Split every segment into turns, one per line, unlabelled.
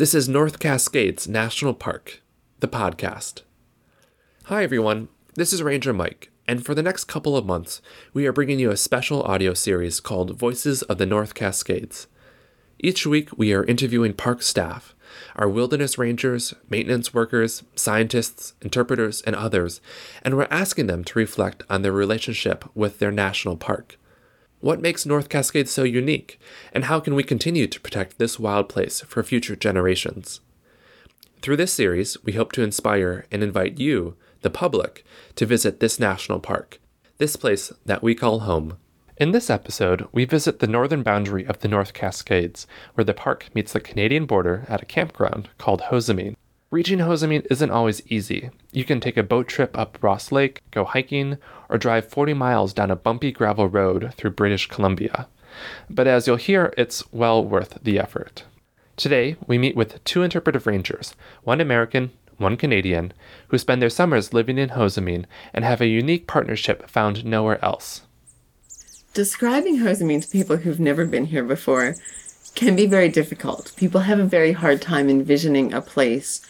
This is North Cascades National Park, the podcast. Hi, everyone. This is Ranger Mike, and for the next couple of months, we are bringing you a special audio series called Voices of the North Cascades. Each week, we are interviewing park staff, our wilderness rangers, maintenance workers, scientists, interpreters, and others, and we're asking them to reflect on their relationship with their national park. What makes North Cascades so unique, and how can we continue to protect this wild place for future generations? Through this series, we hope to inspire and invite you, the public, to visit this national park, this place that we call home. In this episode, we visit the northern boundary of the North Cascades, where the park meets the Canadian border at a campground called Hozomeen. Reaching Hozomeen isn't always easy. You can take a boat trip up Ross Lake, go hiking, or drive 40 miles down a bumpy gravel road through British Columbia. But as you'll hear, it's well worth the effort. Today, we meet with two interpretive rangers, one American, one Canadian, who spend their summers living in Hozomeen and have a unique partnership found nowhere else.
Describing Hozomeen to people who've never been here before can be very difficult. People have a very hard time envisioning a place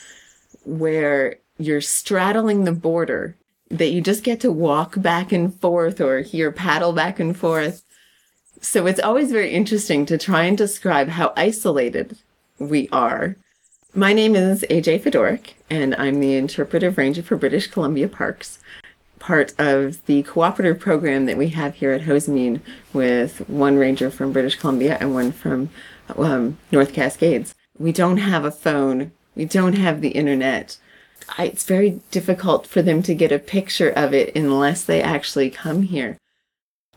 where you're straddling the border, that you just get to walk back and forth or hear paddle back and forth. So it's always very interesting to try and describe how isolated we are. My name is AJ Fedoruk, and I'm the interpretive ranger for British Columbia Parks part of the cooperative program that we have here at Hozomeen with one ranger from British Columbia and one from um, North Cascades. We don't have a phone. We don't have the internet. I, it's very difficult for them to get a picture of it unless they actually come here.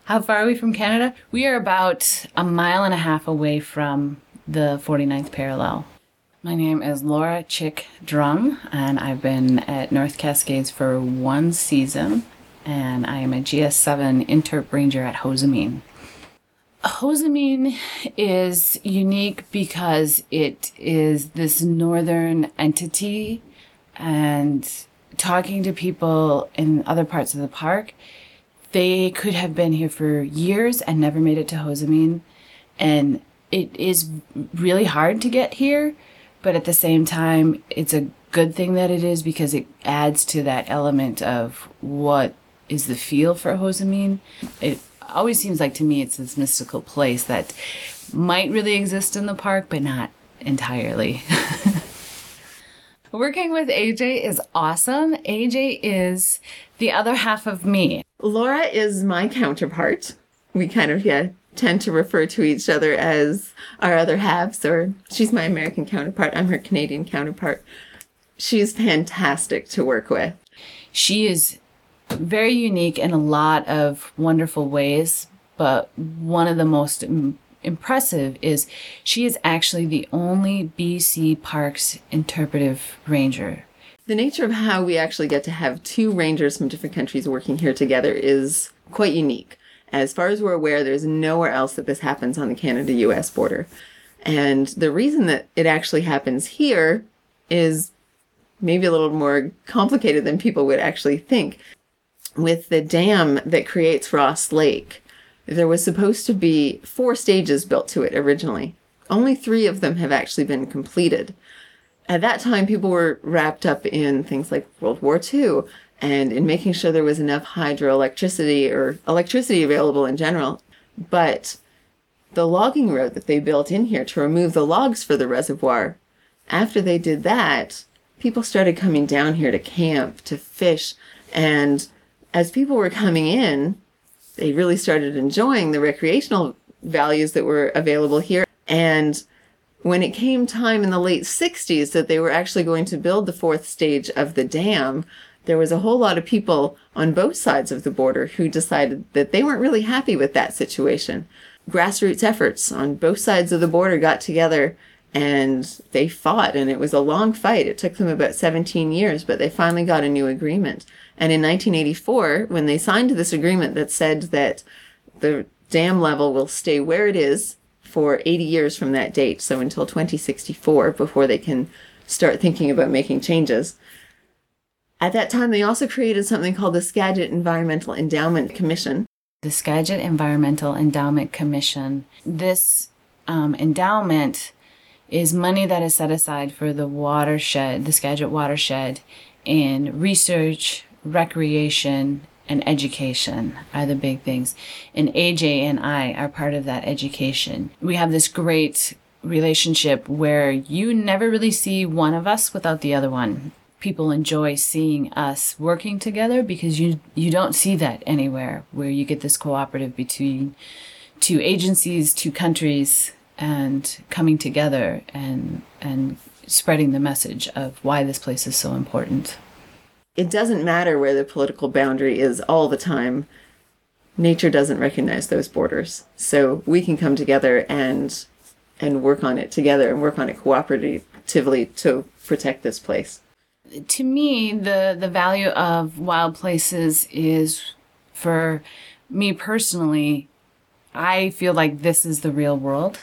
How far are we from Canada? We are about a mile and a half away from the 49th parallel. My name is Laura Chick Drum, and I've been at North Cascades for one season, and I am a GS7 Interp Ranger at Hozomeen. Hozomeen is unique because it is this northern entity, and talking to people in other parts of the park, they could have been here for years and never made it to Hozomeen, and it is really hard to get here but at the same time, it's a good thing that it is because it adds to that element of what is the feel for Hozomeen. It always seems like to me it's this mystical place that might really exist in the park, but not entirely. Working with AJ is awesome. AJ is the other half of me.
Laura is my counterpart. We kind of, yeah, tend to refer to each other as our other halves, or she's my American counterpart, I'm her Canadian counterpart. She's fantastic to work with.
She is very unique in a lot of wonderful ways, but one of the most Im- impressive is she is actually the only BC Parks interpretive ranger.
The nature of how we actually get to have two rangers from different countries working here together is quite unique. As far as we're aware, there's nowhere else that this happens on the Canada US border. And the reason that it actually happens here is maybe a little more complicated than people would actually think. With the dam that creates Ross Lake, there was supposed to be four stages built to it originally. Only three of them have actually been completed. At that time, people were wrapped up in things like World War II and in making sure there was enough hydroelectricity or electricity available in general. But the logging road that they built in here to remove the logs for the reservoir, after they did that, people started coming down here to camp, to fish, and as people were coming in, they really started enjoying the recreational values that were available here. And when it came time in the late 60s that they were actually going to build the fourth stage of the dam, there was a whole lot of people on both sides of the border who decided that they weren't really happy with that situation. Grassroots efforts on both sides of the border got together and they fought, and it was a long fight. It took them about 17 years, but they finally got a new agreement. And in 1984, when they signed this agreement that said that the dam level will stay where it is for 80 years from that date, so until 2064, before they can start thinking about making changes, at that time, they also created something called the Skagit Environmental Endowment Commission.
The Skagit Environmental Endowment Commission. This um, endowment is money that is set aside for the watershed, the Skagit watershed, in research, recreation, and education are the big things. And AJ and I are part of that education. We have this great relationship where you never really see one of us without the other one. People enjoy seeing us working together because you you don't see that anywhere where you get this cooperative between two agencies, two countries and coming together and and spreading the message of why this place is so important.
It doesn't matter where the political boundary is all the time. Nature doesn't recognize those borders. So we can come together and and work on it together and work on it cooperatively to protect this place.
To me, the the value of wild places is for me personally, I feel like this is the real world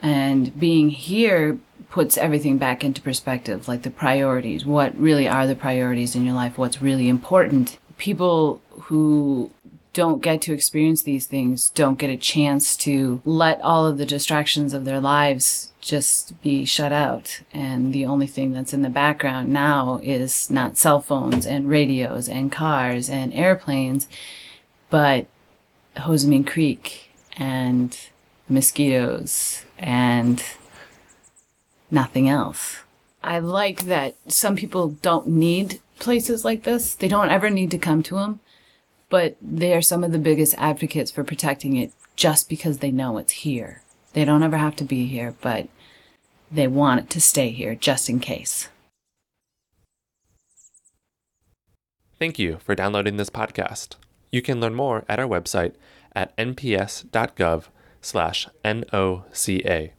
and being here puts everything back into perspective, like the priorities. What really are the priorities in your life? What's really important? People who don't get to experience these things don't get a chance to let all of the distractions of their lives just be shut out. And the only thing that's in the background now is not cell phones and radios and cars and airplanes, but Hozomeen Creek and mosquitoes and nothing else. I like that some people don't need places like this. They don't ever need to come to them, but they are some of the biggest advocates for protecting it just because they know it's here. They don't ever have to be here, but they want it to stay here just in case.
Thank you for downloading this podcast. You can learn more at our website at nps.gov slash NOCA.